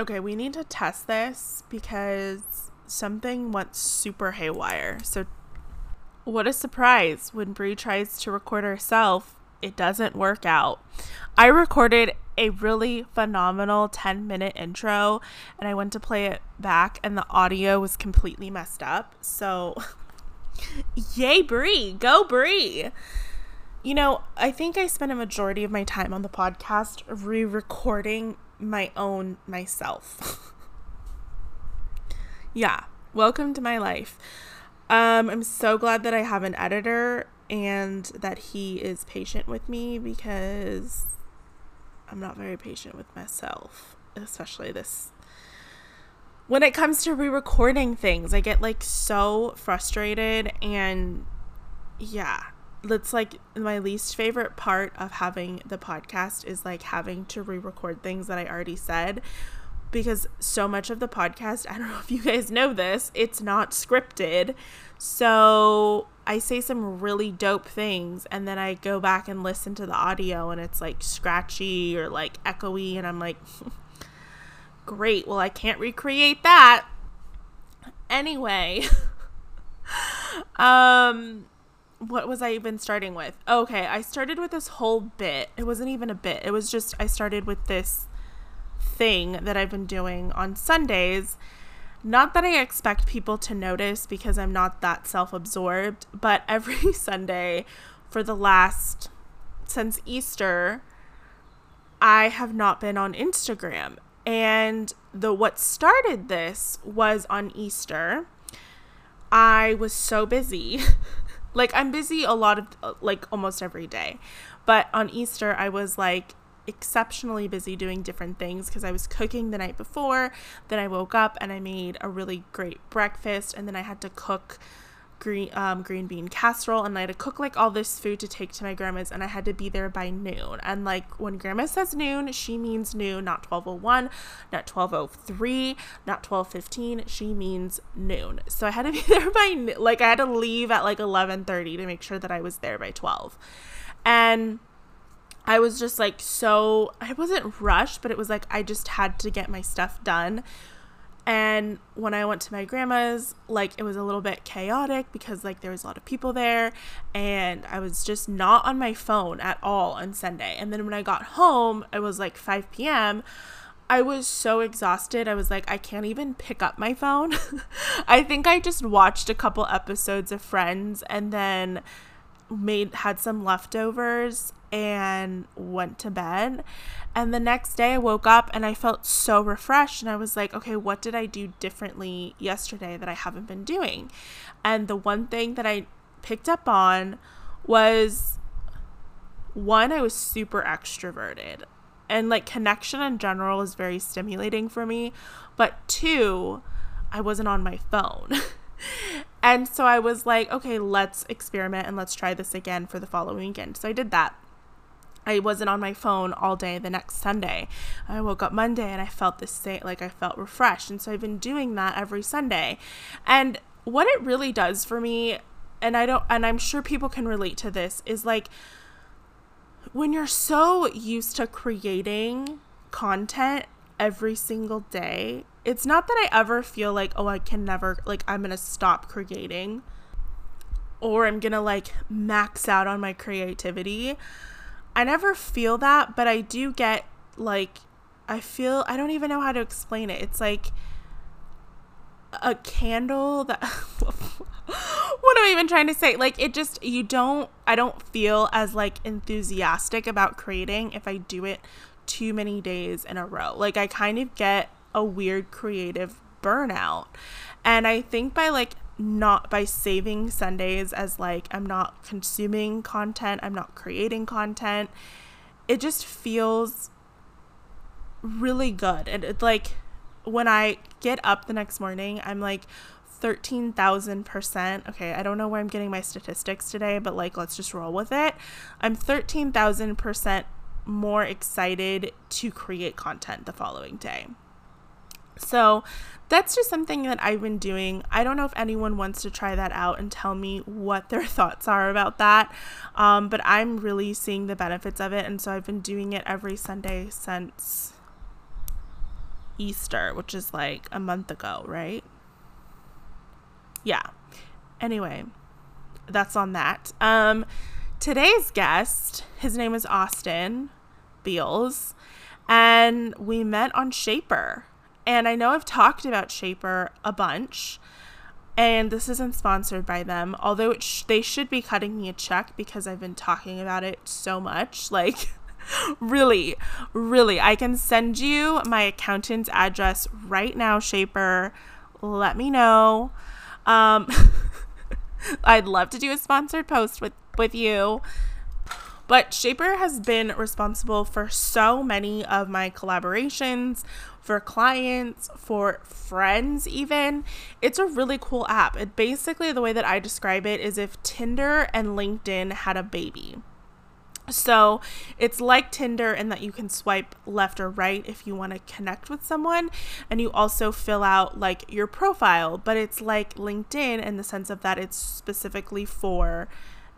Okay, we need to test this because something went super haywire. So, what a surprise when Brie tries to record herself, it doesn't work out. I recorded a really phenomenal 10 minute intro and I went to play it back and the audio was completely messed up. So, yay, Brie! Go, Brie! You know, I think I spent a majority of my time on the podcast re recording my own myself. yeah, welcome to my life. Um, I'm so glad that I have an editor and that he is patient with me because I'm not very patient with myself, especially this. When it comes to re recording things, I get like so frustrated and yeah, that's like my least favorite part of having the podcast is like having to re-record things that I already said because so much of the podcast, I don't know if you guys know this, it's not scripted. So I say some really dope things and then I go back and listen to the audio and it's like scratchy or like echoey and I'm like great, well I can't recreate that. Anyway, um what was I even starting with? Okay, I started with this whole bit. It wasn't even a bit. It was just I started with this thing that I've been doing on Sundays. Not that I expect people to notice because I'm not that self absorbed, but every Sunday for the last, since Easter, I have not been on Instagram. And the what started this was on Easter. I was so busy Like I'm busy a lot of uh, like almost every day. But on Easter I was like exceptionally busy doing different things because I was cooking the night before. Then I woke up and I made a really great breakfast and then I had to cook green um, green bean casserole and I had to cook like all this food to take to my grandma's and I had to be there by noon. And like when grandma says noon, she means noon, not 1201, not 1203, not 1215. She means noon. So I had to be there by like I had to leave at like 11:30 to make sure that I was there by 12. And I was just like so I wasn't rushed, but it was like I just had to get my stuff done and when I went to my grandma's, like it was a little bit chaotic because like there was a lot of people there and I was just not on my phone at all on Sunday. And then when I got home, it was like 5 p.m. I was so exhausted. I was like, I can't even pick up my phone. I think I just watched a couple episodes of Friends and then made had some leftovers and went to bed. And the next day I woke up and I felt so refreshed and I was like, okay, what did I do differently yesterday that I haven't been doing? And the one thing that I picked up on was one, I was super extroverted. And like connection in general is very stimulating for me. But two, I wasn't on my phone. and so I was like, okay, let's experiment and let's try this again for the following weekend. So I did that. I wasn't on my phone all day the next Sunday. I woke up Monday and I felt the same, like I felt refreshed. And so I've been doing that every Sunday. And what it really does for me, and I don't, and I'm sure people can relate to this, is like when you're so used to creating content every single day, it's not that I ever feel like, oh, I can never, like, I'm going to stop creating or I'm going to like max out on my creativity. I never feel that, but I do get like I feel I don't even know how to explain it. It's like a candle that what am I even trying to say? Like it just you don't I don't feel as like enthusiastic about creating if I do it too many days in a row. Like I kind of get a weird creative burnout. And I think by like not by saving Sundays as like I'm not consuming content, I'm not creating content. It just feels really good. And it's like when I get up the next morning, I'm like 13,000%. Okay, I don't know where I'm getting my statistics today, but like let's just roll with it. I'm 13,000% more excited to create content the following day. So that's just something that I've been doing. I don't know if anyone wants to try that out and tell me what their thoughts are about that. Um, but I'm really seeing the benefits of it. And so I've been doing it every Sunday since Easter, which is like a month ago, right? Yeah. Anyway, that's on that. Um, today's guest, his name is Austin Beals, and we met on Shapr. And I know I've talked about Shapr a bunch, and this isn't sponsored by them, although sh- they should be cutting me a check because I've been talking about it so much. Like, really, really, I can send you my accountant's address right now, Shapr. Let me know. Um, I'd love to do a sponsored post with, with you. But Shapr has been responsible for so many of my collaborations, for clients, for friends, even. It's a really cool app. It basically, the way that I describe it is if Tinder and LinkedIn had a baby. So it's like Tinder in that you can swipe left or right if you want to connect with someone. And you also fill out like your profile, but it's like LinkedIn in the sense of that it's specifically for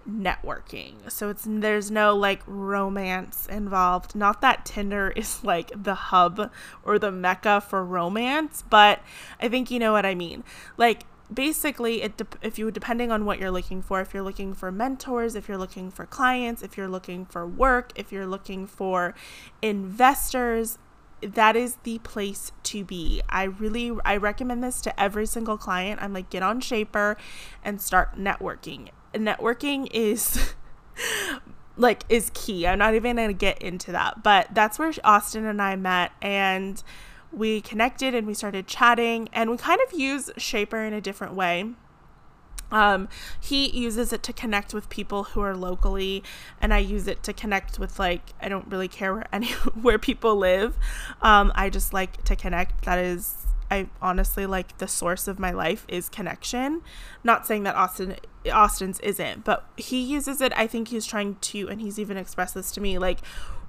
networking. So it's there's no like romance involved. Not that Tinder is like the hub or the mecca for romance, but I think you know what I mean. Like basically it de- if you depending on what you're looking for if you're looking for mentors if you're looking for clients if you're looking for work if you're looking for investors that is the place to be. I really i recommend this to every single client. I'm like get on shapr and start networking. Networking is like is key. I'm not even gonna get into that but that's where austin and i met and we connected and we started chatting and we kind of use Shapr in a different way. Um, he uses it to connect with people who are locally, and I use it to connect with like I don't really care where any where people live. Um, I just like to connect. That is, I honestly like the source of my life is connection. Not saying that Austin Austin's isn't, but he uses it. I think he's trying to, and he's even expressed this to me, like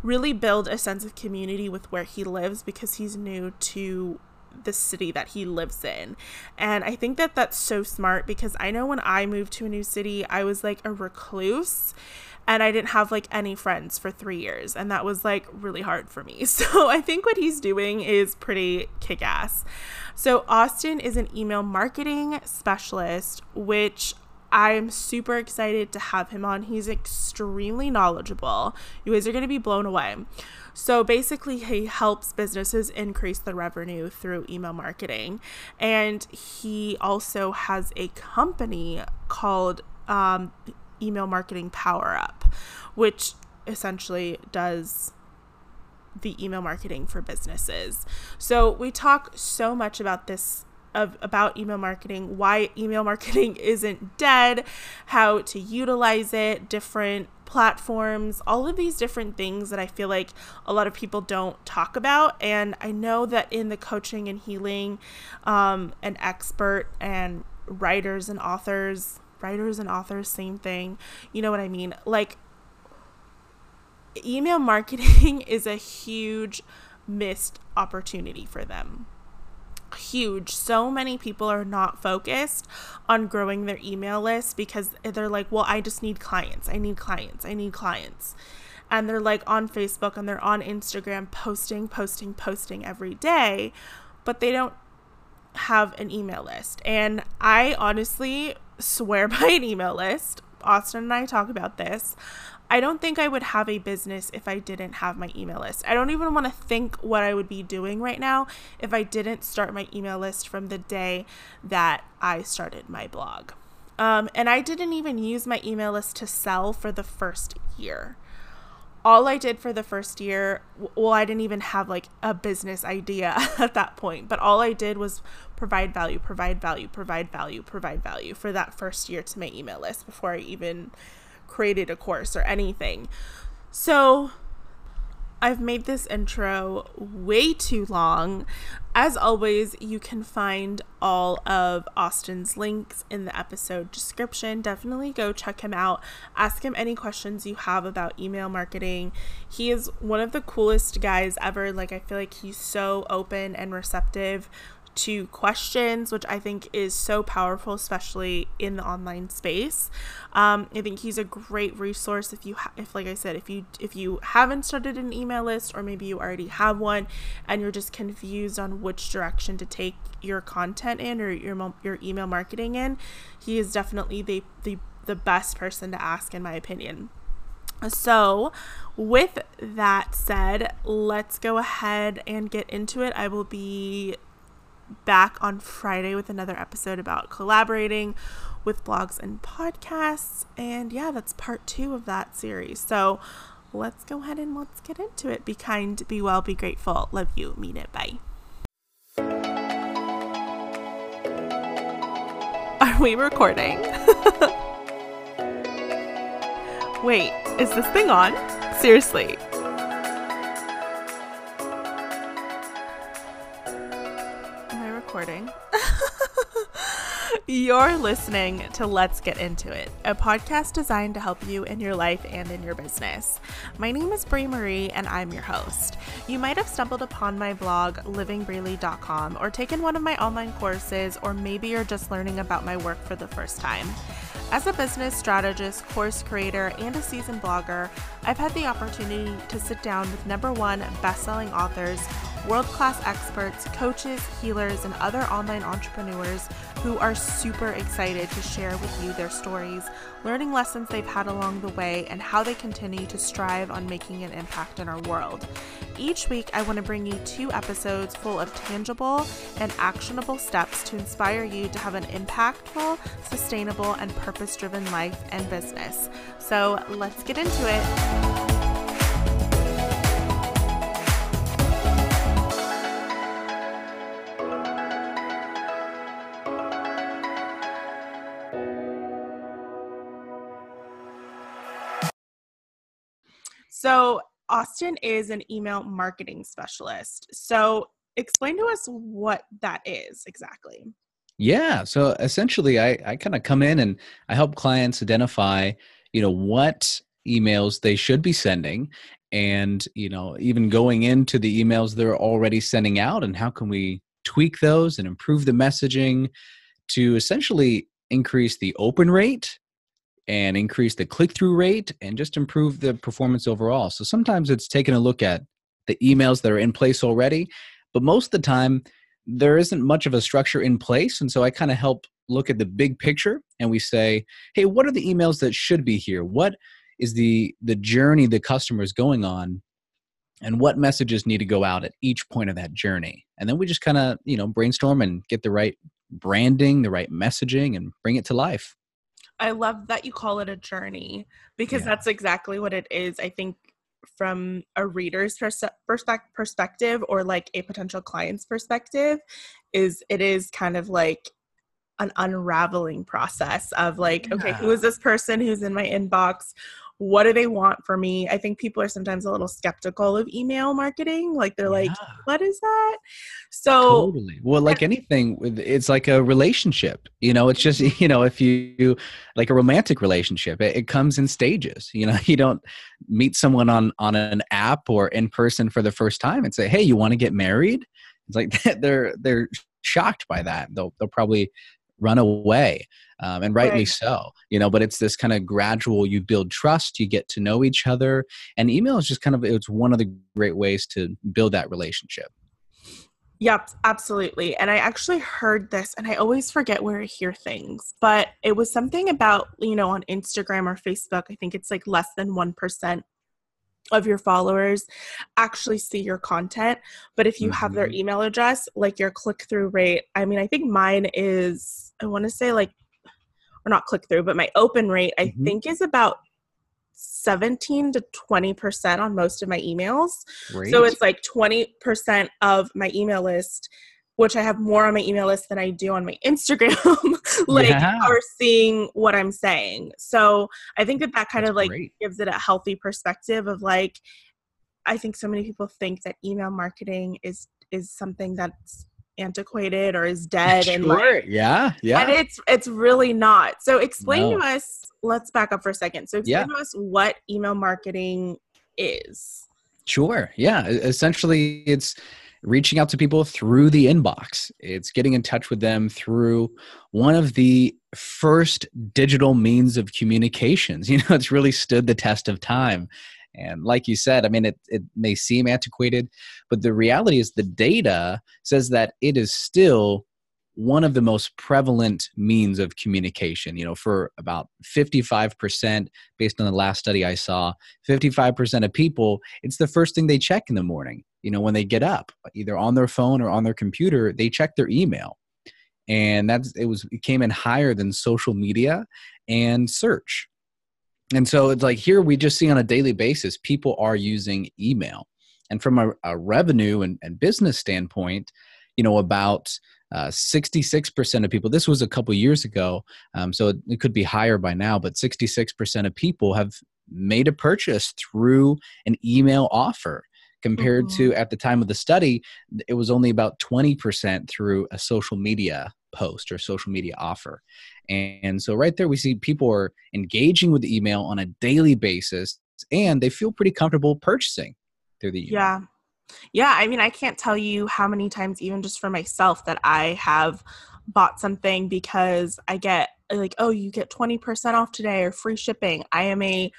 really build a sense of community with where he lives because he's new to the city that he lives in. And I think that that's so smart because I know when I moved to a new city, I was like a recluse and I didn't have like any friends for 3 years and that was like really hard for me. So I think what he's doing is pretty kick-ass. So Austin is an email marketing specialist which I'm super excited to have him on. He's extremely knowledgeable. You guys are going to be blown away. So basically, he helps businesses increase their revenue through email marketing. And he also has a company called um, Email Marketing Power Up, which essentially does the email marketing for businesses. So we talk so much about this of about email marketing, why email marketing isn't dead, how to utilize it, different platforms, all of these different things that I feel like a lot of people don't talk about. And I know that in the coaching and healing, um, an expert and writers and authors, writers and authors, same thing. You know what I mean? Like, email marketing is a huge missed opportunity for them huge. So many people are not focused on growing their email list because they're like, well, I just need clients. I need clients. I need clients. And they're like on Facebook and they're on Instagram posting, posting, posting every day, but they don't have an email list. And I honestly swear by an email list. Austin and I talk about this. I don't think I would have a business if I didn't have my email list. I don't even want to think what I would be doing right now if I didn't start my email list from the day that I started my blog. Um, and I didn't even use my email list to sell for the first year. All I did for the first year, well, I didn't even have like a business idea at that point, but all I did was provide value, provide value, provide value, provide value for that first year to my email list before I even created a course or anything. So I've made this intro way too long. As always, you can find all of Austin's links in the episode description. Definitely go check him out. Ask him any questions you have about email marketing. He is one of the coolest guys ever. Like, I feel like he's so open and receptive to questions, which I think is so powerful, especially in the online space. Um, I think he's a great resource if you, ha- if like I said, if you if you haven't started an email list or maybe you already have one and you're just confused on which direction to take your content in or your your email marketing in, he is definitely the the the best person to ask, in my opinion. So, with that said, let's go ahead and get into it. I will be back on Friday with another episode about collaborating with blogs and podcasts. And yeah, that's part two of that series. So, let's go ahead and let's get into it. Be kind, be well, be grateful. Love you. Mean it. Bye. Are we recording? Wait, is this thing on? Seriously. You're listening to Let's Get Into It, a podcast designed to help you in your life and in your business. My name is Brie Marie, and I'm your host. You might have stumbled upon my blog, livingbreely.com, or taken one of my online courses, or maybe you're just learning about my work for the first time. As a business strategist, course creator, and a seasoned blogger, I've had the opportunity to sit down with number one best-selling authors, world-class experts, coaches, healers, and other online entrepreneurs who are super excited to share with you their stories, learning lessons they've had along the way, and how they continue to strive on making an impact in our world. Each week, I want to bring you two episodes full of tangible and actionable steps to inspire you to have an impactful, sustainable, and purpose driven life and business. So let's get into it. So, Austin is an email marketing specialist. So, explain to us what that is exactly. Yeah. So, essentially, I, I kind of come in and I help clients identify, you know, what emails they should be sending and, you know, even going into the emails they're already sending out and how can we tweak those and improve the messaging to essentially increase the open rate and increase the click through rate and just improve the performance overall. So sometimes it's taking a look at the emails that are in place already, but most of the time there isn't much of a structure in place. And so I kind of help look at the big picture and we say, hey, what are the emails that should be here? What is the the journey the customer is going on and what messages need to go out at each point of that journey and then we just kind of you know brainstorm and get the right branding the right messaging and bring it to life I love that you call it a journey because yeah. that's exactly what it is. I think from a reader's pers- perspective or like a potential client's perspective is it is kind of like an unraveling process of like yeah. okay who is this person who's in my inbox what do they want from me? I think people are sometimes a little skeptical of email marketing like they're yeah. like what is that? So totally. Well like anything it's like a relationship you know it's just you know if you like a romantic relationship it, it comes in stages you know you don't meet someone on on an app or in person for the first time and say hey you want to get married? It's like they're they're shocked by that. They'll they'll probably run away um, and rightly right. so you know but it's this kind of gradual you build trust you get to know each other and email is just kind of it's one of the great ways to build that relationship Yep, absolutely. And I actually heard this, and I always forget where I hear things, but it was something about, you know, on Instagram or Facebook. I think it's like less than 1% of your followers actually see your content. But if you mm-hmm. have their mm-hmm. email address, like your click through rate, I mean, I think mine is, I want to say like or not click through, but my open rate, I mm-hmm. think is about 17 to 20% on most of my emails. Great. So it's like 20% of my email list, which I have more on my email list than I do on my Instagram, like yeah. are seeing what I'm saying. So I think that that kind That's of like great. gives it a healthy perspective of like, I think so many people think that email marketing is is something that's antiquated or is dead sure. and like, yeah yeah and it's it's really not so explain no. to us let's back up for a second so explain yeah. to us what email marketing is sure yeah essentially it's reaching out to people through the inbox. It's getting in touch with them through one of the first digital means of communications. You know, it's really stood the test of time. And like you said, I mean, it, it may seem antiquated, but the reality is the data says that it is still one of the most prevalent means of communication. You know, for about 55%, based on the last study I saw, 55% of people, it's the first thing they check in the morning. You know, when they get up, either on their phone or on their computer, they check their email. And that's it was it came in higher than social media and search. And so it's like here we just see on a daily basis people are using email. And from a, a revenue and, and business standpoint, you know, about uh, 66% of people, this was a couple years ago, um, so it, it could be higher by now, but 66% of people have made a purchase through an email offer compared mm-hmm. to at the time of the study it was only about 20% through a social media post or social media offer and so right there we see people are engaging with the email on a daily basis and they feel pretty comfortable purchasing through the email. yeah yeah, I mean, I can't tell you how many times, even just for myself, that I have bought something because I get like, oh, you get 20% off today or free shipping. I am a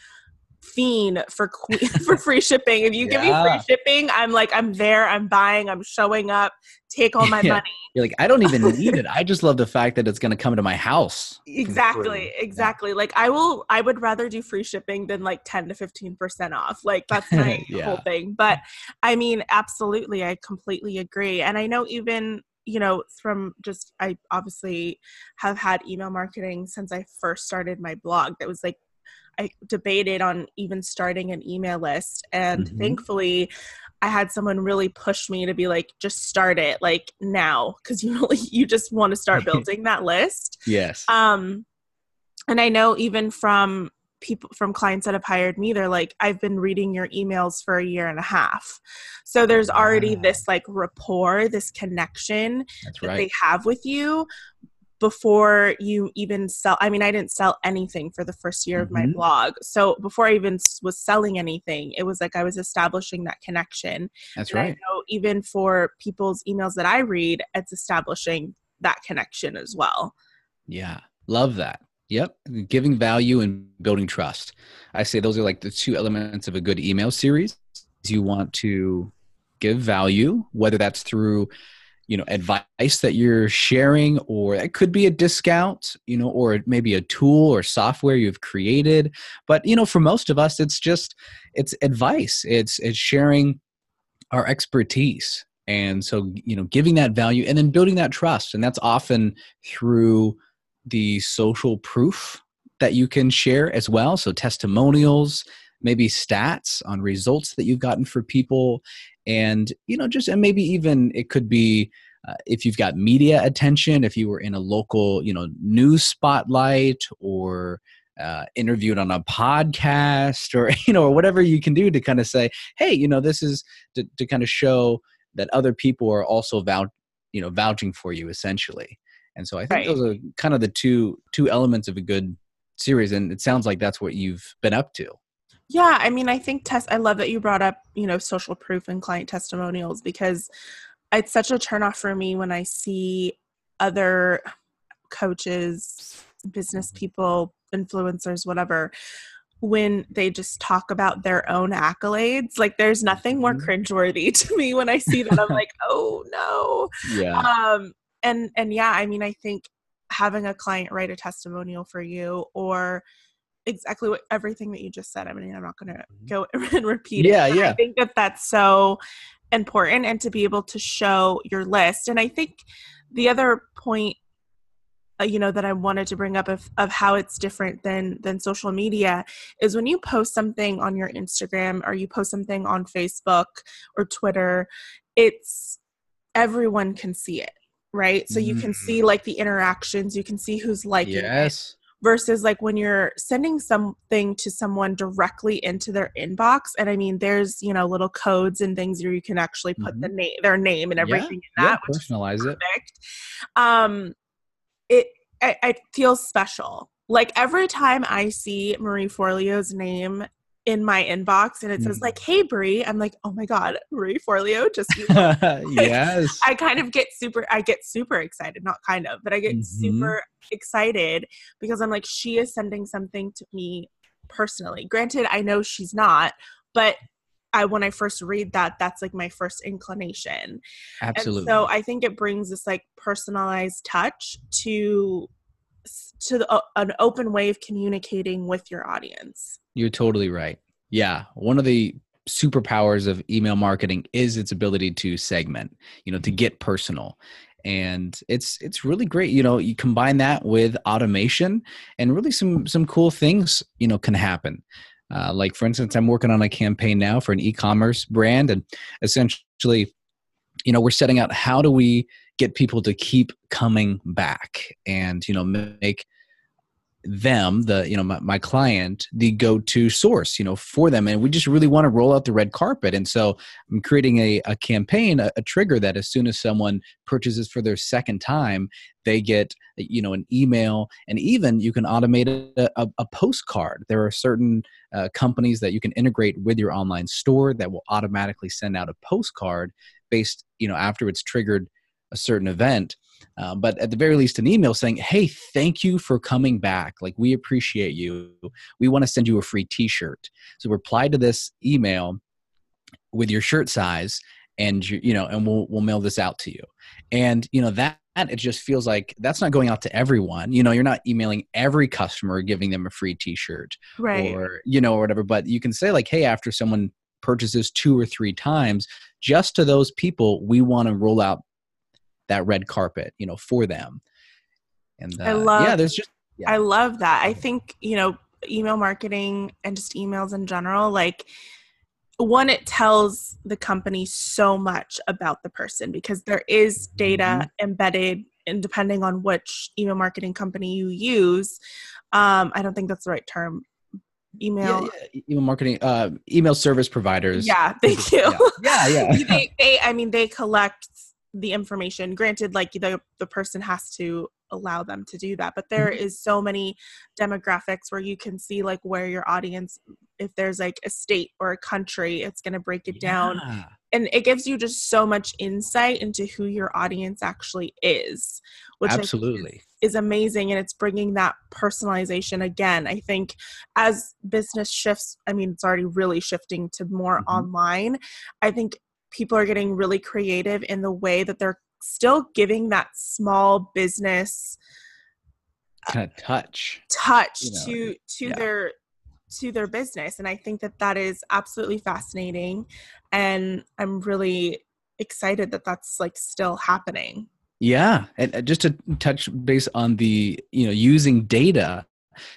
fiend for for free shipping. If you yeah. give me free shipping, I'm like, I'm there, I'm buying, I'm showing up, take all my yeah. money. You're like, I don't even need it. I just love the fact that it's going to come to my house. Exactly, exactly. Yeah. Like I will, I would rather do free shipping than like 10 to 15 percent off. Like that's my whole thing. But I mean, absolutely, I completely agree. And I know even you know from just i obviously have had email marketing since i first started my blog that was like I debated on even starting an email list. And mm-hmm. thankfully, I had someone really push me to be like, just start it like now, because you really you just want to start building that list. Yes. Um, and I know even from people from clients that have hired me they're like i've been reading your emails for a year and a half so there's already this like rapport this connection That's that right. they have with you before you even sell i mean i didn't sell anything for the first year mm-hmm. of my mm-hmm. blog so before i even was selling anything it was like i was establishing that connection that's and right even for people's emails that i read it's establishing that connection as well yeah love that Yep. Giving value and building trust. I say those are like the two elements of a good email series. You want to give value, whether that's through you know advice that you're sharing or it could be a discount you know or maybe a tool or software you've created. But you know for most of us it's just it's advice. It's it's sharing our expertise. And so you know giving that value and then building that trust. And that's often through the social proof that you can share as well. So testimonials maybe stats on results that you've gotten for people and you know just and maybe even it could be uh, if you've got media attention if you were in a local you know news spotlight or uh, interviewed on a podcast or you know or whatever you can do to kind of say hey you know this is to, to kind of show that other people are also vouch you know vouching for you essentially and so i think right. those are kind of the two two elements of a good series and it sounds like that's what you've been up to yeah, I mean, I think test. I love that you brought up, you know, social proof and client testimonials because it's such a turnoff for me when I see other coaches, business people, influencers, whatever, when they just talk about their own accolades. Like, there's nothing more mm-hmm. cringeworthy to me when I see that. I'm like, oh no. Yeah. Um. And and yeah, I mean, I think having a client write a testimonial for you or exactly what everything that you just said. I mean, I'm not going to mm-hmm. go and repeat yeah, it. Yeah, yeah. I think that that's so important and to be able to show your list. And I think the other point uh, you know that I wanted to bring up of, of how it's different than than social media is when you post something on your Instagram or you post something on Facebook or Twitter, it's everyone can see it, right? So you can mm-hmm. see like the interactions, you can see who's liking yes. Versus like when you're sending something to someone directly into their inbox and i mean there's you know little codes and things where you can actually put mm-hmm. the name their name and everything yeah, in that yeah, personalize it. um it I, it feels special. Like every time i see marie forleo's name in my inbox and it says like, "Hey Brie," I'm like, "Oh my god, Brie Forleo just." yes. I kind of get super. I get super excited, not kind of, but I get Mhm. super excited because I'm like, she is sending something to me personally. Granted, I know she's not, but I when I first read that, that's like my first inclination. Absolutely. And so I think it brings this like personalized touch to to the, uh, an open way of communicating with your audience. You're totally right. Yeah. One of the superpowers of email marketing is its ability to segment, you know, to get personal. And it's it's really great. You know, you combine that with automation and really some some cool things, you know, can happen. Uh, like for instance, I'm working on a campaign now for an e-commerce brand, and essentially, you know, we're setting out how do we get people to keep coming back and you know make them the you know my, my client the go-to source you know for them. And we just really want to roll out the red carpet. And so i'm creating a, a campaign a, a trigger that as soon as someone purchases for their second time they get you know an email. And even you can automate a, a, a postcard. There are certain uh, companies that you can integrate with your online store that will automatically send out a postcard based you know after it's triggered a certain event uh, but at the very least an email saying hey thank you for coming back. Like we appreciate you. We want to send you a free t-shirt. So reply to this email with your shirt size and you, you know and we'll we'll mail this out to you. And you know that it just feels like that's not going out to everyone. You know you're not emailing every customer giving them a free t-shirt Right. or you know or whatever but you can say like hey after someone purchases two or three times just to those people we want to roll out that red carpet you know for them and uh, I love- yeah there's just yeah. I love that. I think, you know, email marketing and just emails in general, like one, it tells the company so much about the person because there is data embedded and depending on which email marketing company you use. Um, I don't think that's the right term. Email. yeah, yeah, email marketing uh email service providers Yeah, thank you. yeah yeah, yeah. they, they, I mean, they collect the information. Granted, like the the person has to allow them to do that, but there Mm-hmm. is so many demographics where you can see like where your audience, if there's like a state or a country, it's going to break it down, and it gives you just so much insight into who your audience actually is, which think is- absolutely is amazing and it's bringing that personalization again i think as business shifts i mean it's already really shifting to more Mhm. online i think people are getting really creative in the way that they're still giving that small business kind of touch touch You know, to to yeah. their to their business. And i think that that is absolutely fascinating. And i'm really excited that that's like still happening. Yeah, and uh, just to touch base on the you know using data,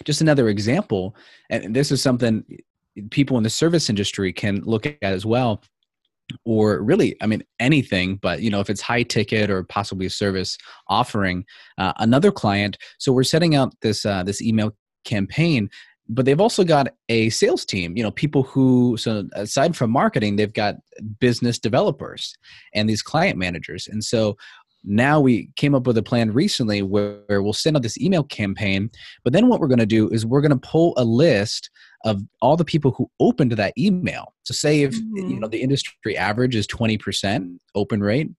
just another example, and this is something people in the service industry can look at as well, or really, I mean anything, but you know if it's high ticket or possibly a service offering, uh, another client. So we're setting out this uh, this email campaign. But they've also got a sales team, you know, people who, so aside from marketing, they've got business developers and these client managers. And so now we came up with a plan recently where, where we'll send out this email campaign but then what we're going to do is we're going to pull a list of all the people who opened that email so say if you Mhm. know the industry average is 20% open rate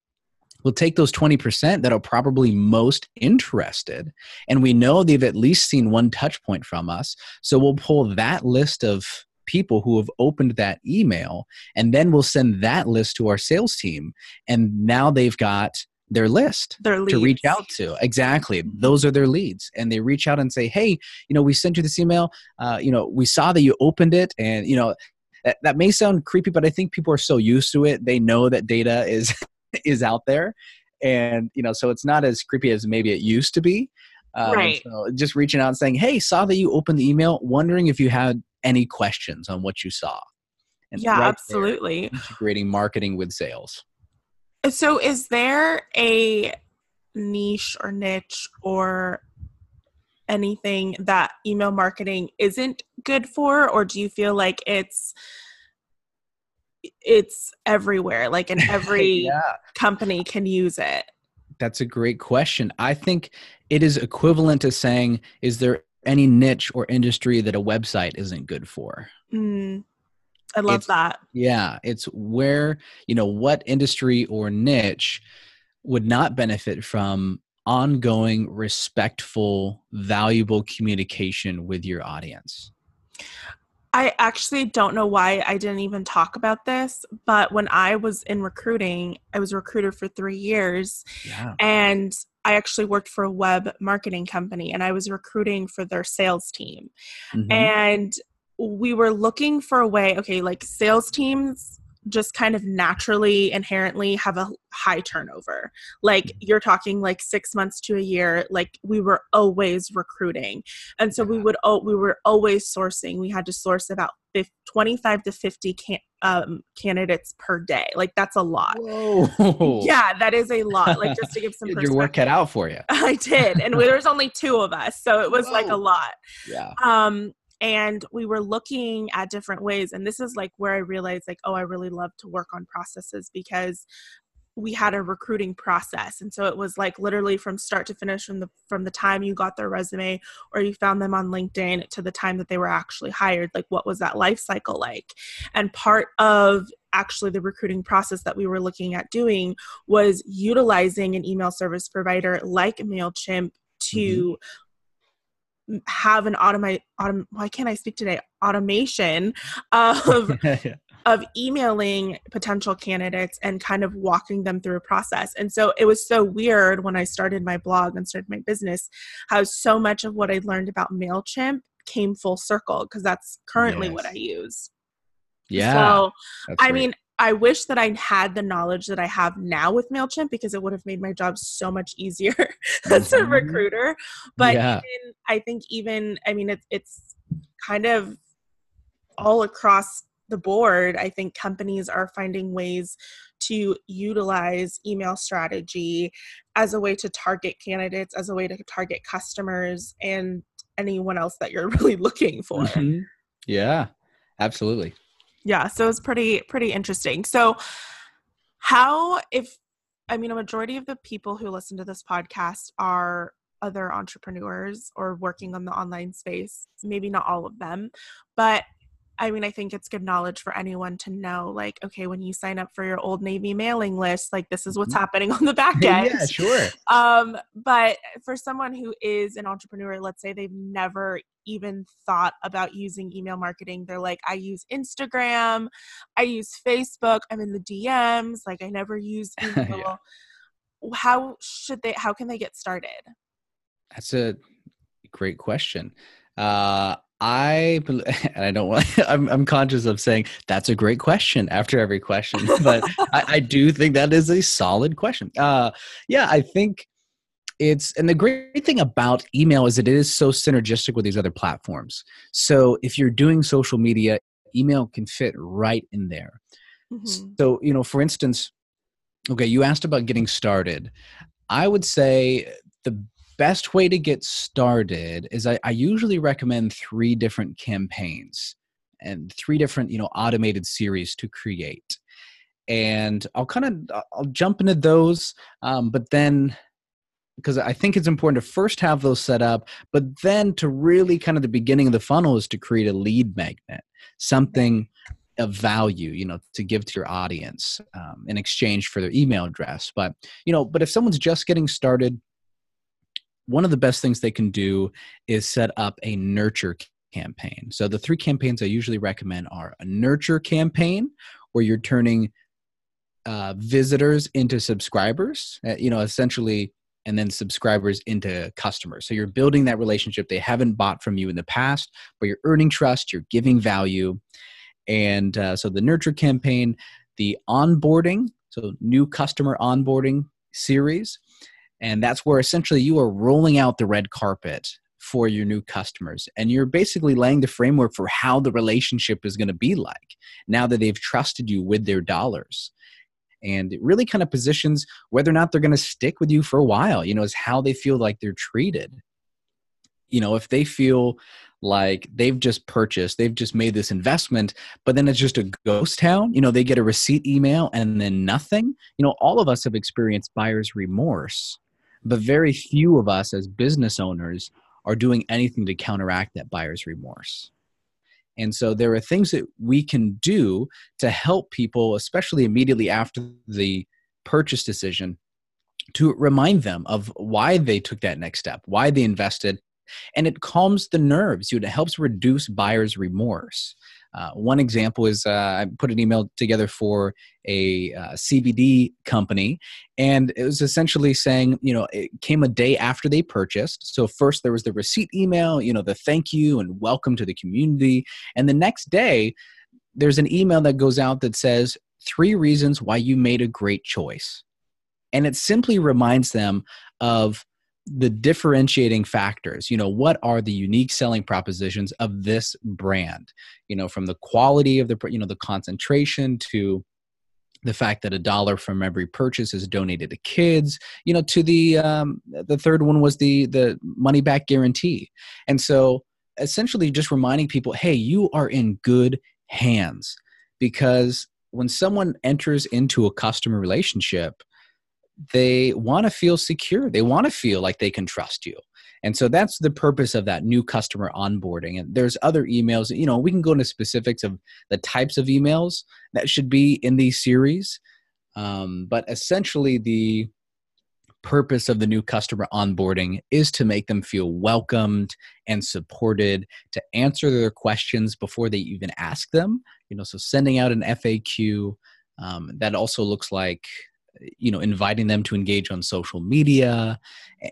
we'll take those 20% that are probably most interested and we know they've at least seen one touch point from us so we'll pull that list of people who have opened that email and then we'll send that list to our sales team and now they've got their list their leads. to reach out to. Exactly. Those are their leads. And they reach out and say hey you know we sent you this email. Uh, you know we saw that you opened it. And you know that, that may sound creepy but i think people are so used to it they know that data is is out there. And you know so it's not as creepy as maybe it used to be. Um, Right. so just reaching out and saying hey saw that you opened the email wondering if you had any questions on what you saw. And yeah right absolutely. integrating marketing with sales So, is there a niche or niche or anything that email marketing isn't good for, or do you feel like it's it's everywhere, like in every yeah company can use it? That's a great question. I think it is equivalent to saying, is there any niche or industry that a website isn't good for. Mm, I love It's- that. Yeah, it's where, you know, what industry or niche would not benefit from ongoing, respectful, valuable communication with your audience. I actually don't know why I didn't even talk about this, but when I was in recruiting, I was a recruiter for three years Yeah. and I actually worked for a web marketing company and I was recruiting for their sales team. Mhm. And we were looking for a way, okay, like sales teams just kind of naturally inherently have a high turnover. Like you're talking like 6 months to a year, like we were always recruiting. And so we would oh, we were always sourcing. We had to source about 50, 25 to 50 can, um, candidates per day. Like that's a lot. Whoa. Yeah, that is a lot. Like just to give some your work cut out for you. I did. And there was only two of us, so it was like a lot. Yeah. Um and we were looking at different ways and this is like where I realized like oh I really love to work on processes because we had a recruiting process. And so it was like literally from start to finish from the from the time you got their resume or you found them on linkedin to the time that they were actually hired like what was that life cycle like? And part of actually the recruiting process that we were looking at doing was utilizing an email service provider like mailchimp mm-hmm. to m- have an automate autom- why can't i speak today automation of of emailing potential candidates and kind of walking them through a process. And so it was so weird when I started my blog and started my business, how so much of what I learned about MailChimp came full circle because that's currently what I use. yeah. So, I great. mean, I wish that I had the knowledge that I have now with MailChimp because it would have made my job so much easier as a Mhm. recruiter. But Yeah. even, I think even, I mean, it's, it's kind of all across the board. I think companies are finding ways to utilize email strategy as a way to target candidates, as a way to target customers and anyone else that you're really looking for. Mhm. Yeah. Absolutely. Yeah so it's pretty pretty interesting. So how if i mean a majority of the people who listen to this podcast are other entrepreneurs or working on the online space maybe not all of them but i mean i think it's good knowledge for anyone to know like okay when you sign up for your old navy mailing list like this is what's Mhm. happening on the back end yeah, sure. um but for someone who is an entrepreneur let's say they've never even thought about using email marketing they're like i use instagram i use facebook i'm in the dms like i never use Yeah. email how should they how can they get started That's a great question. Uh, I and I don't want. I'm I'm conscious of saying that's a great question after every question, but I, I do think that is a solid question. Uh, yeah, I think it's and the great thing about email is that it is so synergistic with these other platforms. So if you're doing social media, email can fit right in there. Mhm. So, you know, for instance, okay, you asked about getting started. I would say the best way to get started is I, I usually recommend three different campaigns and three different, you know, automated series to create. And I'll kind of I'll jump into those, um, but then because I think it's important to first have those set up, but then to really kind of the beginning of the funnel is to create a lead magnet, something of value, you know, to give to your audience um, in exchange for their email address. But you know, but if someone's just getting started, one of the best things they can do is set up a nurture campaign. So the three campaigns I usually recommend are a nurture campaign, where you're turning uh, visitors into subscribers. Uh, you know, essentially and then subscribers into customers. So you're building that relationship. They haven't bought from you in the past, but you're earning trust, you're giving value. And uh, so the nurture campaign, the onboarding, so new customer onboarding series. And that's where essentially you are rolling out the red carpet for your new customers. And you're basically laying the framework for how the relationship is going to be like now that they've trusted you with their dollars and it really kind of positions whether or not they're going to stick with you for a while you know is how they feel like they're treated you know if they feel like they've just purchased they've just made this investment but then it's just a ghost town you know they get a receipt email and then nothing you know all of us have experienced buyer's remorse but very few of us as business owners are doing anything to counteract that buyer's remorse. And so there are things that we can do to help people, especially immediately after the purchase decision, to remind them of why they took that next step, why they invested. And it calms the nerves. You it helps reduce buyer's remorse. Uh, one example is uh, I put an email together for a uh, CBD company, and it was essentially saying, you know, it came a day after they purchased. So first there was the receipt email, you know, the thank you and welcome to the community, and the next day there's an email that goes out that says three reasons why you made a great choice, and it simply reminds them of the differentiating factors you know what are the unique selling propositions of this brand? You know from the quality of the you know the concentration to the fact that a dollar from every purchase is donated to kids you know to the um, the third one was the the money back guarantee. And so essentially just reminding people hey you are in good hands because when someone enters into a customer relationship they want to feel secure. They want to feel like they can trust you. And so that's the purpose of that new customer onboarding. And there's other emails, you know, we can go into specifics of the types of emails that should be in these series. Um, but essentially, the purpose of the new customer onboarding is to make them feel welcomed and supported, to answer their questions before they even ask them. You know, so sending out an FAQ. Um, that also looks like you know inviting them to engage on social media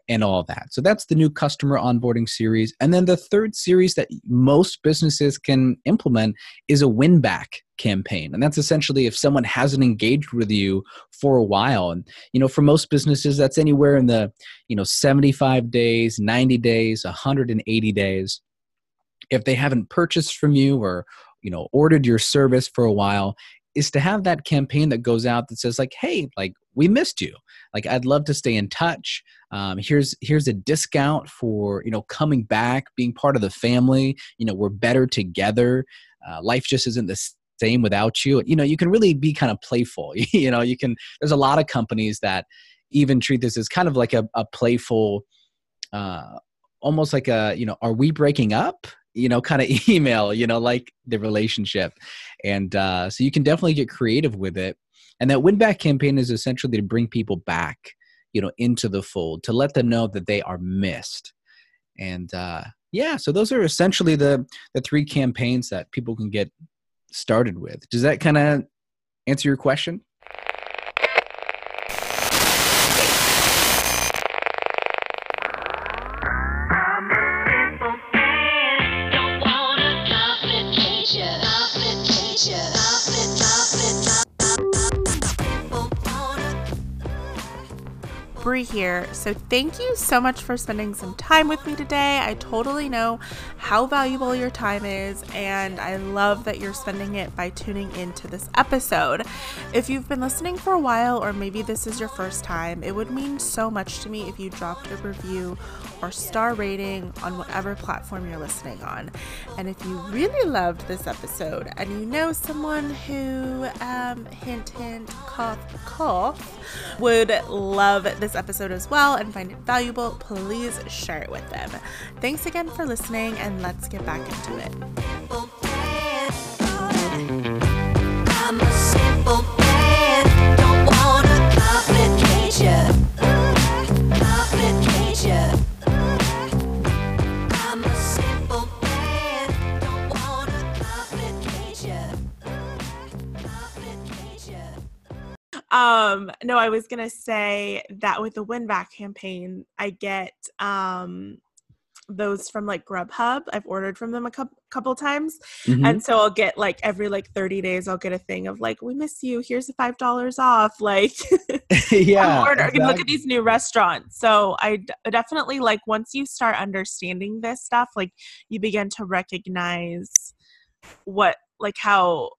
and all that. So that's the new customer onboarding series. And then the third series that most businesses can implement is a win back campaign. And that's essentially if someone hasn't engaged with you for a while. And you know for most businesses that's anywhere in the you know 75 days 90 days 180 days. If they haven't purchased from you or you know ordered your service for a while is to have that campaign that goes out that says like hey like we missed you. Like i'd love to stay in touch. Um, here's here's a discount for you know coming back being part of the family. You know we're better together. Uh, life just isn't the same without you. You know you can really be kind of playful. You know you can there's a lot of companies that even treat this as kind of like a, a playful uh, almost like a you know are we breaking up you know kind of email you know like the relationship. And uh, so you can definitely get creative with it. And that win back campaign is essentially to bring people back you know into the fold to let them know that they are missed. And uh, yeah so those are essentially the the three campaigns that people can get started with. Does that kind of answer your question Here. So, thank you so much for spending some time with me today. I totally know how valuable your time is, and I love that you're spending it by tuning into this episode. If you've been listening for a while, or maybe this is your first time, it would mean so much to me if you dropped a review or star rating on whatever platform you're listening on. And if you really loved this episode and you know someone who, um, hint, hint, cough, cough, would love this episode as well and find it valuable, please share it with them. Thanks again for listening, and let's get back into it. Um, no, I was gonna say that with the win back campaign, I get um those from like Grubhub. I've ordered from them a couple couple times, mm-hmm. and so I'll get like every like thirty days, I'll get a thing of like, "We miss you. Here's a five dollars off." Like, yeah, order, exactly. look at these new restaurants. So I d- definitely like once you start understanding this stuff, like you begin to recognize what like how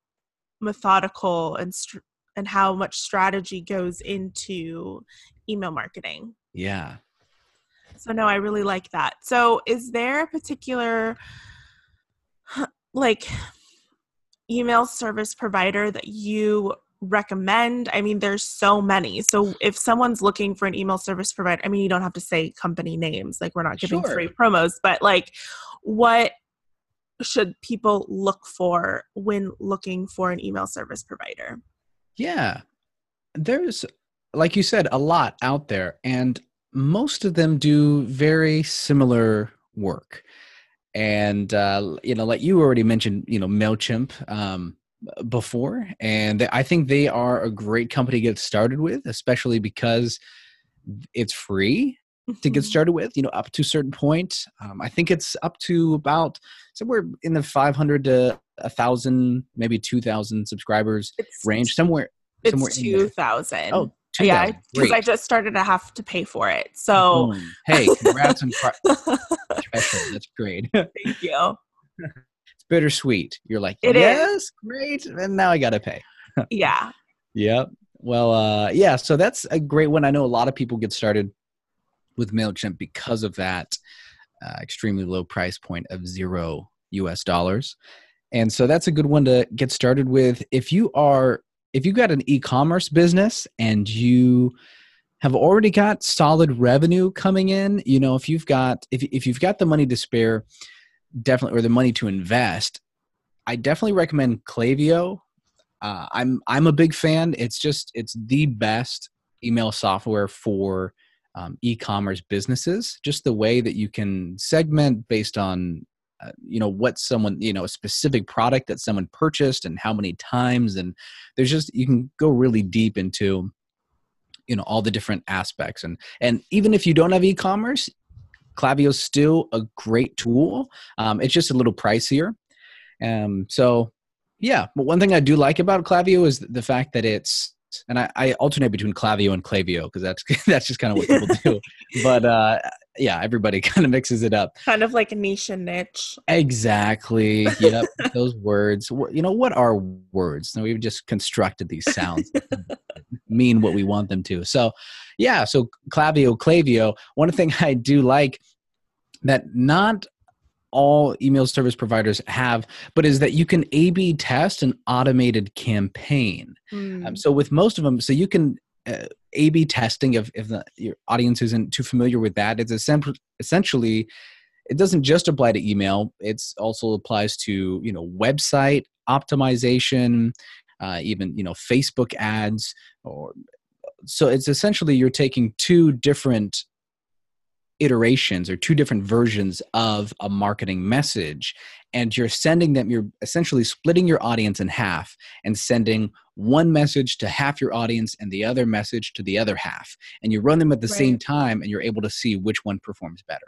methodical and and how much strategy goes into email marketing. Yeah. So no, I really like that. So is there a particular like email service provider that you recommend? I mean, there's so many. So if someone's looking for an email service provider, I mean, you don't have to say company names, like we're not giving Sure. free promos, but like what should people look for when looking for an email service provider? Yeah. There's, like you said, a lot out there, and most of them do very similar work. And, uh, you know, like you already mentioned, you know, MailChimp um, before, and I think they are a great company to get started with, especially because it's free to get Mhm. started with, you know, up to a certain point. Um, I think it's up to about somewhere in the 500 to a thousand, maybe 2000 subscribers It's range, somewhere somewhere it's there. two thousand. Oh, yeah, because I just started to have to pay for it. So Boom. hey, congrats on threshold. That's great. thank you. it's bittersweet. You're like, It is. yes, great, and now I got to pay. Yeah. Yep. Well, uh, yeah. So that's a great one. I know a lot of people get started with Mailchimp because of that uh, extremely low price point of zero U.S. dollars, and so that's a good one to get started with. If you are, if you've got an e-commerce business and you have already got solid revenue coming in, you know, if you've got if if you've got the money to spare, definitely or the money to invest, I definitely recommend Klaviyo uh, I'm I'm a big fan. It's just it's the best email software for um, e-commerce businesses. Just the way that you can segment based on uh, you know what someone you know a specific product that someone purchased and how many times, and there's just you can go really deep into you know all the different aspects and and even if you don't have e-commerce Klaviyo's still a great tool um, it's just a little pricier um, so yeah, but one thing I do like about Klaviyo is the fact that it's and I, I alternate between Klaviyo and Klaviyo because that's that's just kind of what people do. But uh, yeah, everybody kind of mixes it up. Kind of like a niche and niche. Exactly. Yep. those words. You know what are words? No, we've just constructed these sounds that mean what we want them to. So yeah. So Klaviyo, Klaviyo. One thing I do like that not all email service providers have, but is that you can A/B test an automated campaign. Mm. Um, so with most of them, so you can uh, A/B testing if if the, your audience isn't too familiar with that. It's essen- essentially it doesn't just apply to email. it also applies to you know website optimization, uh, even you know Facebook ads, or so it's essentially you're taking two different iterations or two different versions of a marketing message and you're sending them you're essentially splitting your audience in half and sending one message to half your audience and the other message to the other half and you run them at the same time and you're able to see which one performs better.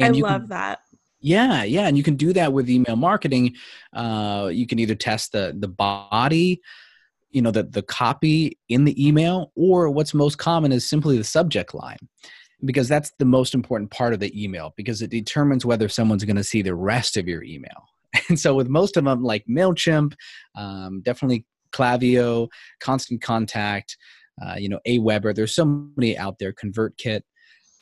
I you love can, that. yeah yeah and you can do that with email marketing. Uh, you can either test the the body you know the the copy in the email or what's most common is simply the subject line because that's the most important part of the email because it determines whether someone's going to see the rest of your email and so with most of them like mailchimp um, definitely Klaviyo, Constant Contact, uh, you know, Aweber. There's so many out there. ConvertKit.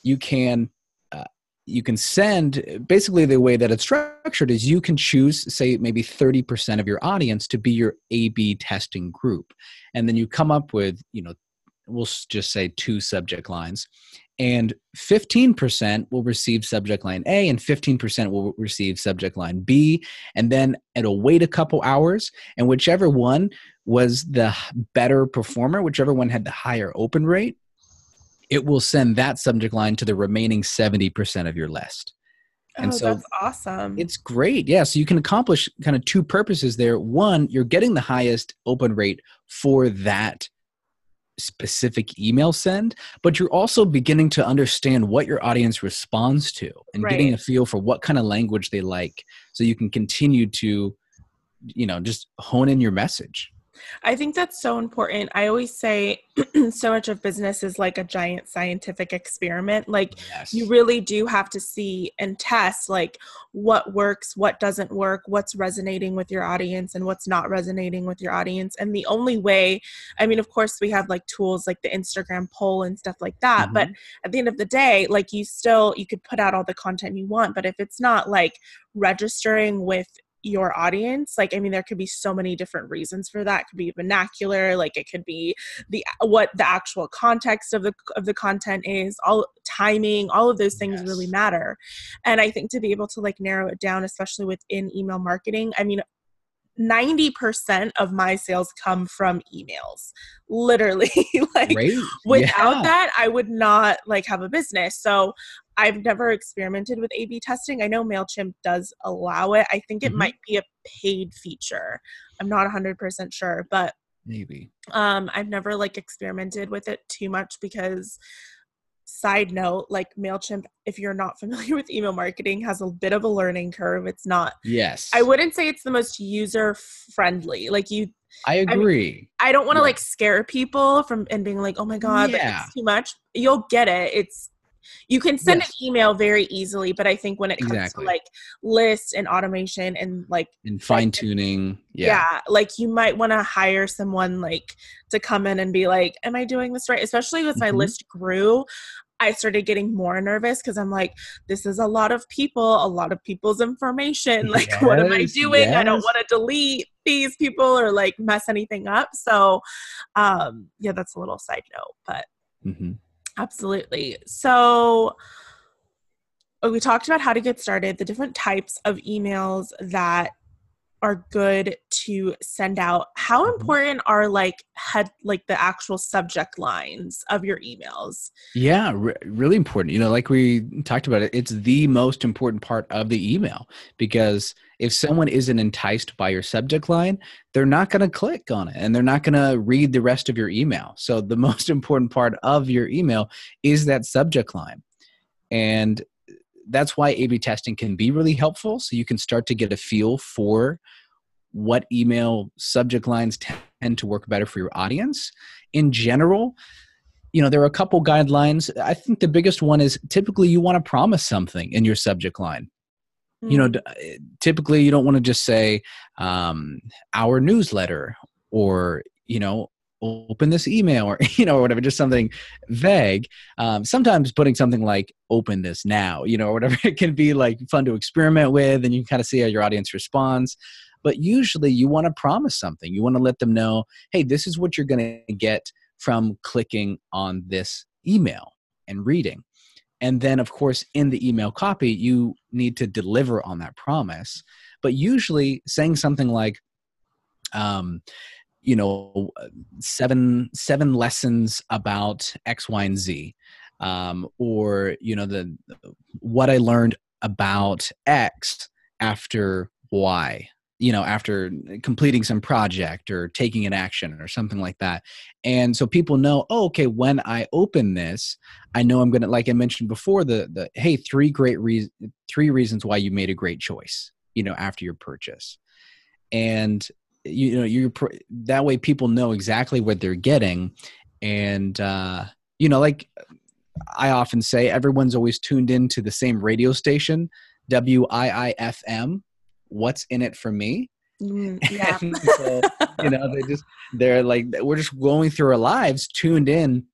You can uh, you can send basically the way that it's structured is you can choose say maybe 30% of your audience to be your A/B testing group, and then you come up with you know we'll just say two subject lines and 15% will receive subject line A and 15% will receive subject line B and then it'll wait a couple hours and whichever one was the better performer whichever one had the higher open rate it will send that subject line to the remaining 70% of your list And oh, so that's awesome. it's great. Yeah. So you can accomplish kind of two purposes there. One, you're getting the highest open rate for that specific email send, but you're also beginning to understand what your audience responds to and getting a feel for what kind of language they like so you can continue to, you know, just hone in your message. I think that's so important. I always say so much of business is like a giant scientific experiment. Like Yes. you really do have to see and test like what works, what doesn't work, what's resonating with your audience and what's not resonating with your audience. And the only way, I mean, of course, we have like tools like the Instagram poll and stuff like that, but mm-hmm. at the end of the day, like you still you could put out all the content you want, but if it's not like registering with your audience like i mean there could be so many different reasons for that it could be vernacular like it could be the what the actual context of the of the content is all timing all of those things yes. really matter and i think to be able to like narrow it down especially within email marketing i mean 90% of my sales come from emails literally like Great. without yeah. that i would not like have a business so i've never experimented with a b testing. I know mailchimp does allow it. I think it mm-hmm. might be a paid feature. I'm not 100% sure but maybe. um i've never like experimented with it too much because side note like mailchimp if you're not familiar with email marketing has a bit of a learning curve. It's not yes. I wouldn't say it's the most user friendly like you i agree. I, I don't want to yeah. like scare people from and being like oh my god yeah. too much. You'll get it. It's you can send yes. an email very easily but i think when it comes exactly. to like lists and automation and like and fine tuning yeah. yeah like you might want to hire someone like to come in and be like am i doing this right especially as my mm-hmm. list grew I started getting more nervous because I'm like, this is a lot of people, a lot of people's information. Like, yes, what am I doing? Yes. I don't want to delete these people or like mess anything up. So, um, yeah, that's a little side note, but mm-hmm. Absolutely. So, we talked about how to get started, the different types of emails that are good to send out. How mm-hmm. important are like head like the actual subject lines of your emails? Yeah, re- really important. You know, like we talked about it, it's the most important part of the email because if someone isn't enticed by your subject line, they're not going to click on it and they're not going to read the rest of your email. So the most important part of your email is that subject line. And that's why A B testing can be really helpful. So you can start to get a feel for what email subject lines tend to work better for your audience. In general, you know, there are a couple guidelines. I think the biggest one is typically you want to promise something in your subject line. Mm. You know, mm. Eh, typically you don't want to just say um, our newsletter or, you know, open this email or you know or whatever just something vague um, sometimes putting something like open this now you know or whatever it can be like fun to experiment with and you can kind of see how your audience responds. But usually you want to promise something. You want to let them know hey this is what you're going to get from clicking on this email and reading. And then of course in the email copy you need to deliver on that promise. But usually saying something like um, you know seven seven lessons about x y and z um, or you know the what i learned about x after y you know after completing some project or taking an action or something like that. And so people know oh okay when i open this i know i'm gonna like i mentioned before the the hey three great reasons three reasons why you made a great choice you know after your purchase. And you know you're that way people know exactly what they're getting. And uh you know like i often say everyone's always tuned into the same radio station wiifm what's in it for me? Mm, yeah. so, you know they just they're like we're just going through our lives tuned in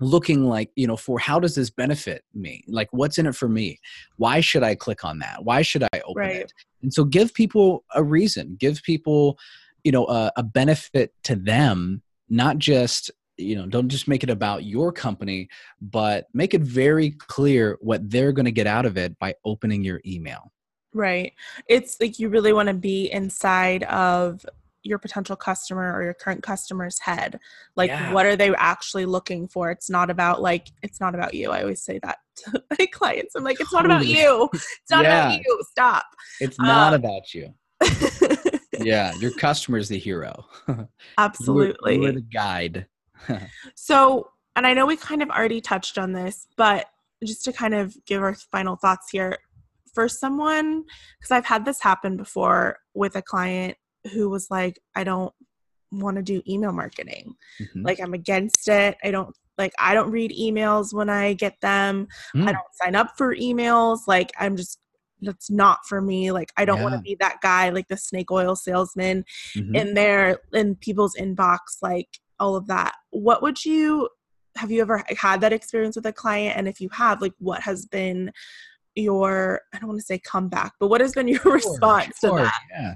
looking like you know for how does this benefit me? Like what's in it for me? Why should i click on that? Why should i open right. it? And so give people a reason. Give people you know a, a benefit to them not just you know don't just make it about your company but make it very clear what they're going to get out of it by opening your email. Right. It's like you really want to be inside of your potential customer or your current customer's head. Like yeah. what are they actually looking for? It's not about like it's not about you. I always say that to my clients. I'm like it's not about you. It's not yeah. about you. Stop. It's not um, about you yeah, your customer is the hero. Absolutely. You're, the guide. so, and I know we kind of already touched on this, but just to kind of give our final thoughts here for someone, because I've had this happen before with a client who was like, I don't want to do email marketing. Mm-hmm. Like, I'm against it. I don't like I don't read emails when I get them. Mm. I don't sign up for emails. Like I'm just that's not for me like i don't yeah. want to be that guy like the snake oil salesman mm-hmm. in there in people's inbox like all of that what would you have you ever had that experience with a client and if you have like what has been your I don't want to say comeback, but what has been your sure, response sure, to that? Yeah.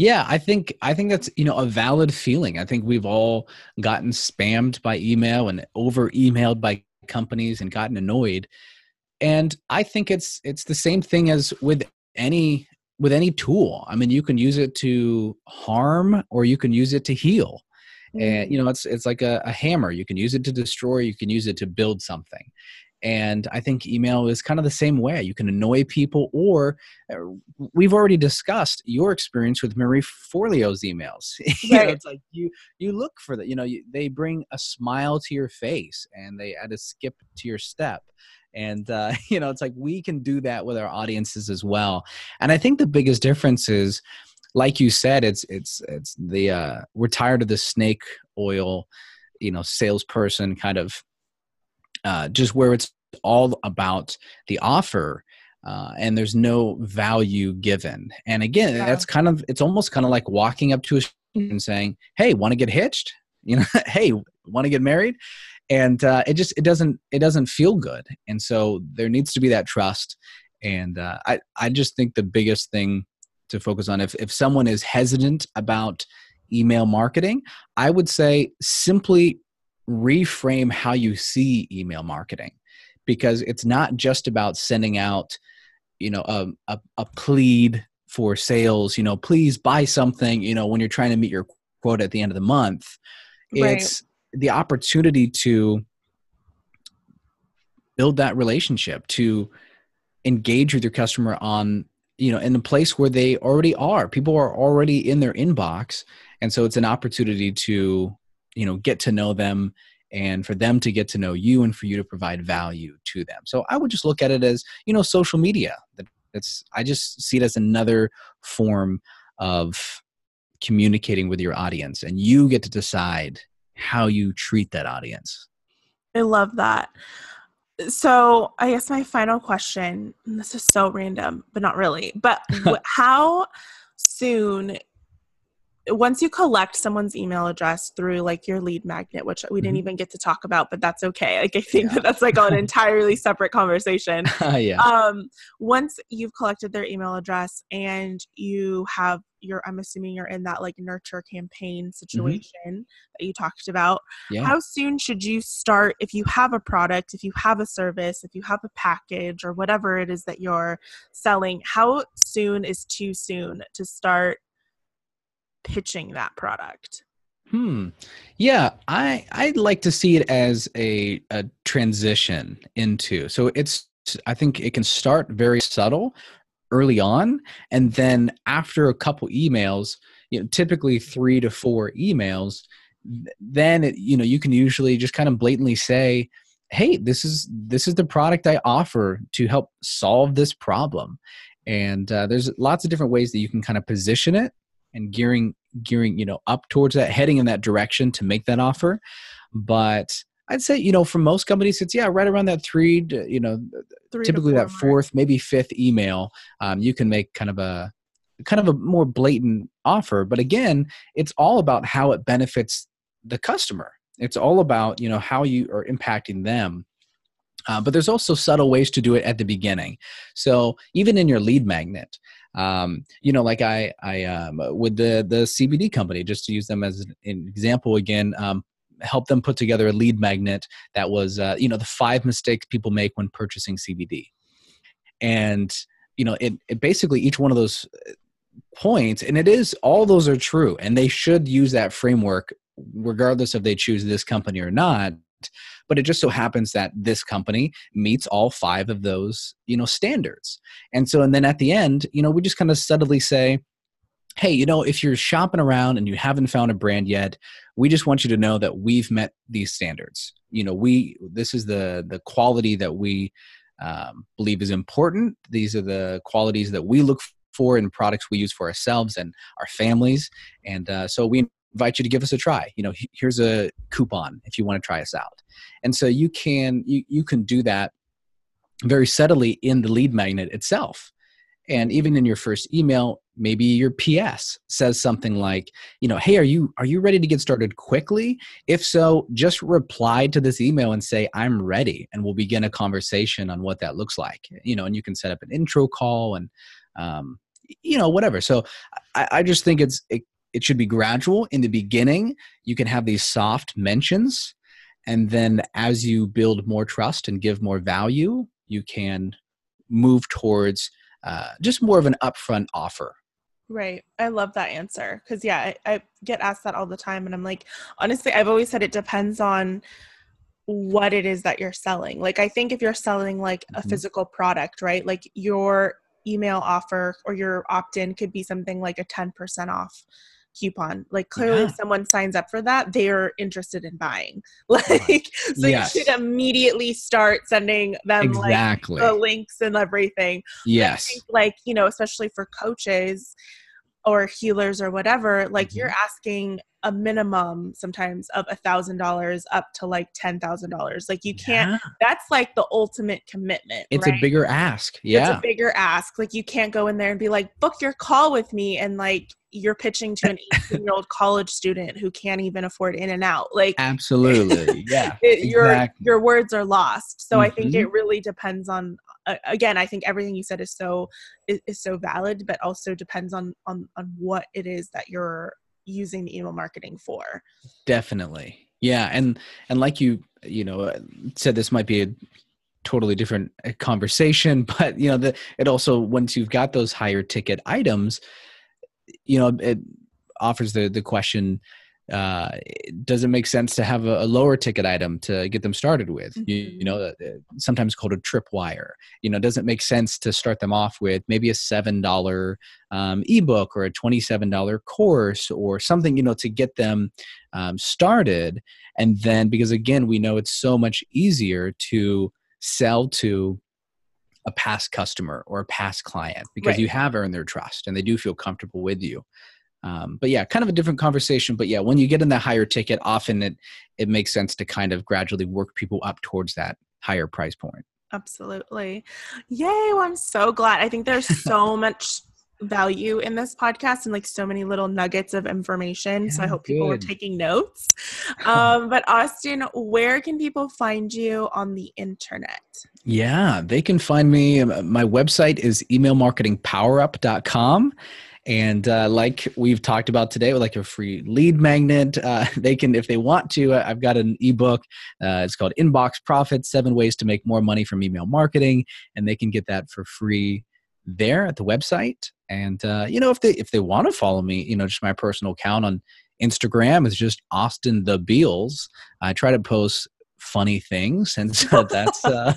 Yeah, I think I think that's you know a valid feeling. I think we've all gotten spammed by email and over emailed by companies and gotten annoyed. And I think it's it's the same thing as with any with any tool. I mean, you can use it to harm or you can use it to heal. Mm-hmm. And you know, it's it's like a, a hammer. You can use it to destroy, you can use it to build something. And I think email is kind of the same way. You can annoy people, or uh, we've already discussed your experience with Marie Forleo's emails. you know, it's like you you look for that. You know, you, they bring a smile to your face, and they add a skip to your step. And uh, you know, it's like we can do that with our audiences as well. And I think the biggest difference is, like you said, it's it's it's the uh, we're tired of the snake oil, you know, salesperson kind of uh, just where it's all about the offer uh, and there's no value given. And again, yeah. that's kind of it's almost kind of like walking up to a and saying, "Hey, want to get hitched? You know, hey, want to get married?" And uh, it just it doesn't it doesn't feel good. And so there needs to be that trust. And uh, I I just think the biggest thing to focus on if if someone is hesitant about email marketing, I would say simply reframe how you see email marketing because it's not just about sending out you know a, a, a plead for sales you know please buy something you know when you're trying to meet your quote at the end of the month right. it's the opportunity to build that relationship to engage with your customer on you know in a place where they already are. People are already in their inbox. And so it's an opportunity to you know get to know them and for them to get to know you and for you to provide value to them. So i would just look at it as you know social media. That's i just see it as another form of communicating with your audience and you get to decide how you treat that audience. I love that. So i guess my final question this is so random but not really but how soon once you collect someone's email address through like your lead magnet which we didn't mm-hmm. even get to talk about but that's okay like i think yeah. that that's like an entirely separate conversation yeah um once you've collected their email address and you have your i'm assuming you're in that like nurture campaign mm-hmm. situation mm-hmm. that you talked about yeah. how soon should you start if you have a product if you have a service if you have a package or whatever it is that you're selling how soon is too soon to start pitching that product? Hmm. Yeah, I I'd like to see it as a a transition into. So it's I think it can start very subtle early on and then after a couple emails, you know, typically 3 to 4 emails, then it, you know, you can usually just kind of blatantly say, "Hey, this is this is the product I offer to help solve this problem." And uh, there's lots of different ways that you can kind of position it and gearing gearing you know up towards that heading in that direction to make that offer. But i'd say you know for most companies it's yeah right around that three to, you know three typically that fourth maybe fifth email um, you can make kind of a kind of a more blatant offer. But again it's all about how it benefits the customer. It's all about you know how you are impacting them. Uh, but there's also subtle ways to do it at the beginning. So even in your lead magnet, um, you know, like I, I um, with the the CBD company, just to use them as an example again, um, help them put together a lead magnet that was, uh, you know, the five mistakes people make when purchasing CBD, and you know, it, it basically each one of those uh, points, and it is all those are true, and they should use that framework regardless if they choose this company or not but it just so happens that this company meets all five of those you know standards. And so and then at the end you know we just kind of subtly say hey you know if you're shopping around and you haven't found a brand yet we just want you to know that we've met these standards. You know we this is the the quality that we um, believe is important. These are the qualities that we look for in products we use for ourselves and our families. And uh, so we invite you to give us a try. You know here's a coupon if you want to try us out. And so you can you, you can do that very subtly in the lead magnet itself. And even in your first email maybe your ps says something like you know hey are you are you ready to get started quickly? If so just reply to this email and say i'm ready and we'll begin a conversation on what that looks like you know and you can set up an intro call and um, you know whatever. So i, I just think it's it, it should be gradual in the beginning you can have these soft mentions and then as you build more trust and give more value you can move towards uh, just more of an upfront offer Right. I love that answer because, yeah, I, I, get asked that all the time. And I'm like, honestly, I've always said it depends on what it is that you're selling. Like, I think if you're selling like a mm-hmm. physical product, right, like your email offer or your opt in could be something like a 10% off coupon. Like clearly yeah. someone signs up for that, they're interested in buying. Like so yes. you should immediately start sending them exactly. like the links and everything. Yes. Think, like, you know, especially for coaches or healers or whatever, like mm-hmm. you're asking a minimum sometimes of a thousand dollars up to like ten thousand dollars. Like you can't. Yeah. That's like the ultimate commitment. It's right? a bigger ask. Yeah, it's a bigger ask. Like you can't go in there and be like, book your call with me, and like you're pitching to an 18 year old college student who can't even afford In-N-Out. Like absolutely, yeah. it, exactly. Your your words are lost. So mm-hmm. I think it mm-hmm. really depends on. Uh, again, I think everything you said is so is, is so valid, but also depends on on on what it is that you're using the email marketing for definitely yeah and and like you you know uh, said this might be a totally different uh, conversation but you know the it also once you've got those higher ticket items you know it offers the the question uh, does it make sense to have a, a, lower ticket item to get them started with? Mm-hmm. You, you, know, uh, sometimes called a tripwire. You know, does it make sense to start them off with maybe a seven dollar um, ebook or a twenty seven dollar course or something? You know, to get them um, started, and then because again, we know it's so much easier to sell to a past customer or a past client because right. you have earned their trust and they do feel comfortable with you. Um, but yeah kind of a different conversation. But yeah when you get in the higher ticket often it it makes sense to kind of gradually work people up towards that higher price point. Absolutely. Yay well, i'm so glad. I think there's so much value in this podcast and like so many little nuggets of information yeah, so i hope people are taking notes um, but austin where can people find you on the internet yeah they can find me um, my website is emailmarketingpowerup.com and uh, like we've talked about today, with like a free lead magnet, uh, they can, if they want to, uh, I've got an ebook. Uh, it's called Inbox Profits Seven Ways to Make More Money from Email Marketing. And they can get that for free there at the website. And, uh, you know, if they, if they want to follow me, you know, just my personal account on Instagram is just Austin the Beals. I try to post funny things and so that's uh,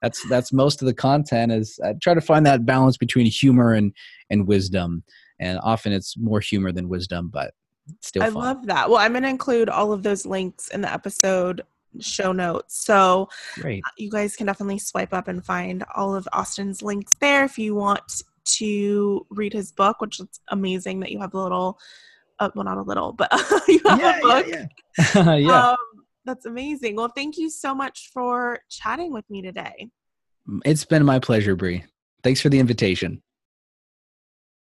that's that's most of the content is i try to find that balance between humor and and wisdom and often it's more humor than wisdom but still i fun. love that well i'm going to include all of those links in the episode show notes so Great. you guys can definitely swipe up and find all of austin's links there if you want to read his book which is amazing that you have a little uh, well not a little but you have yeah, a book yeah, yeah. yeah. Um, that's amazing well thank you so much for chatting with me today it's been my pleasure brie thanks for the invitation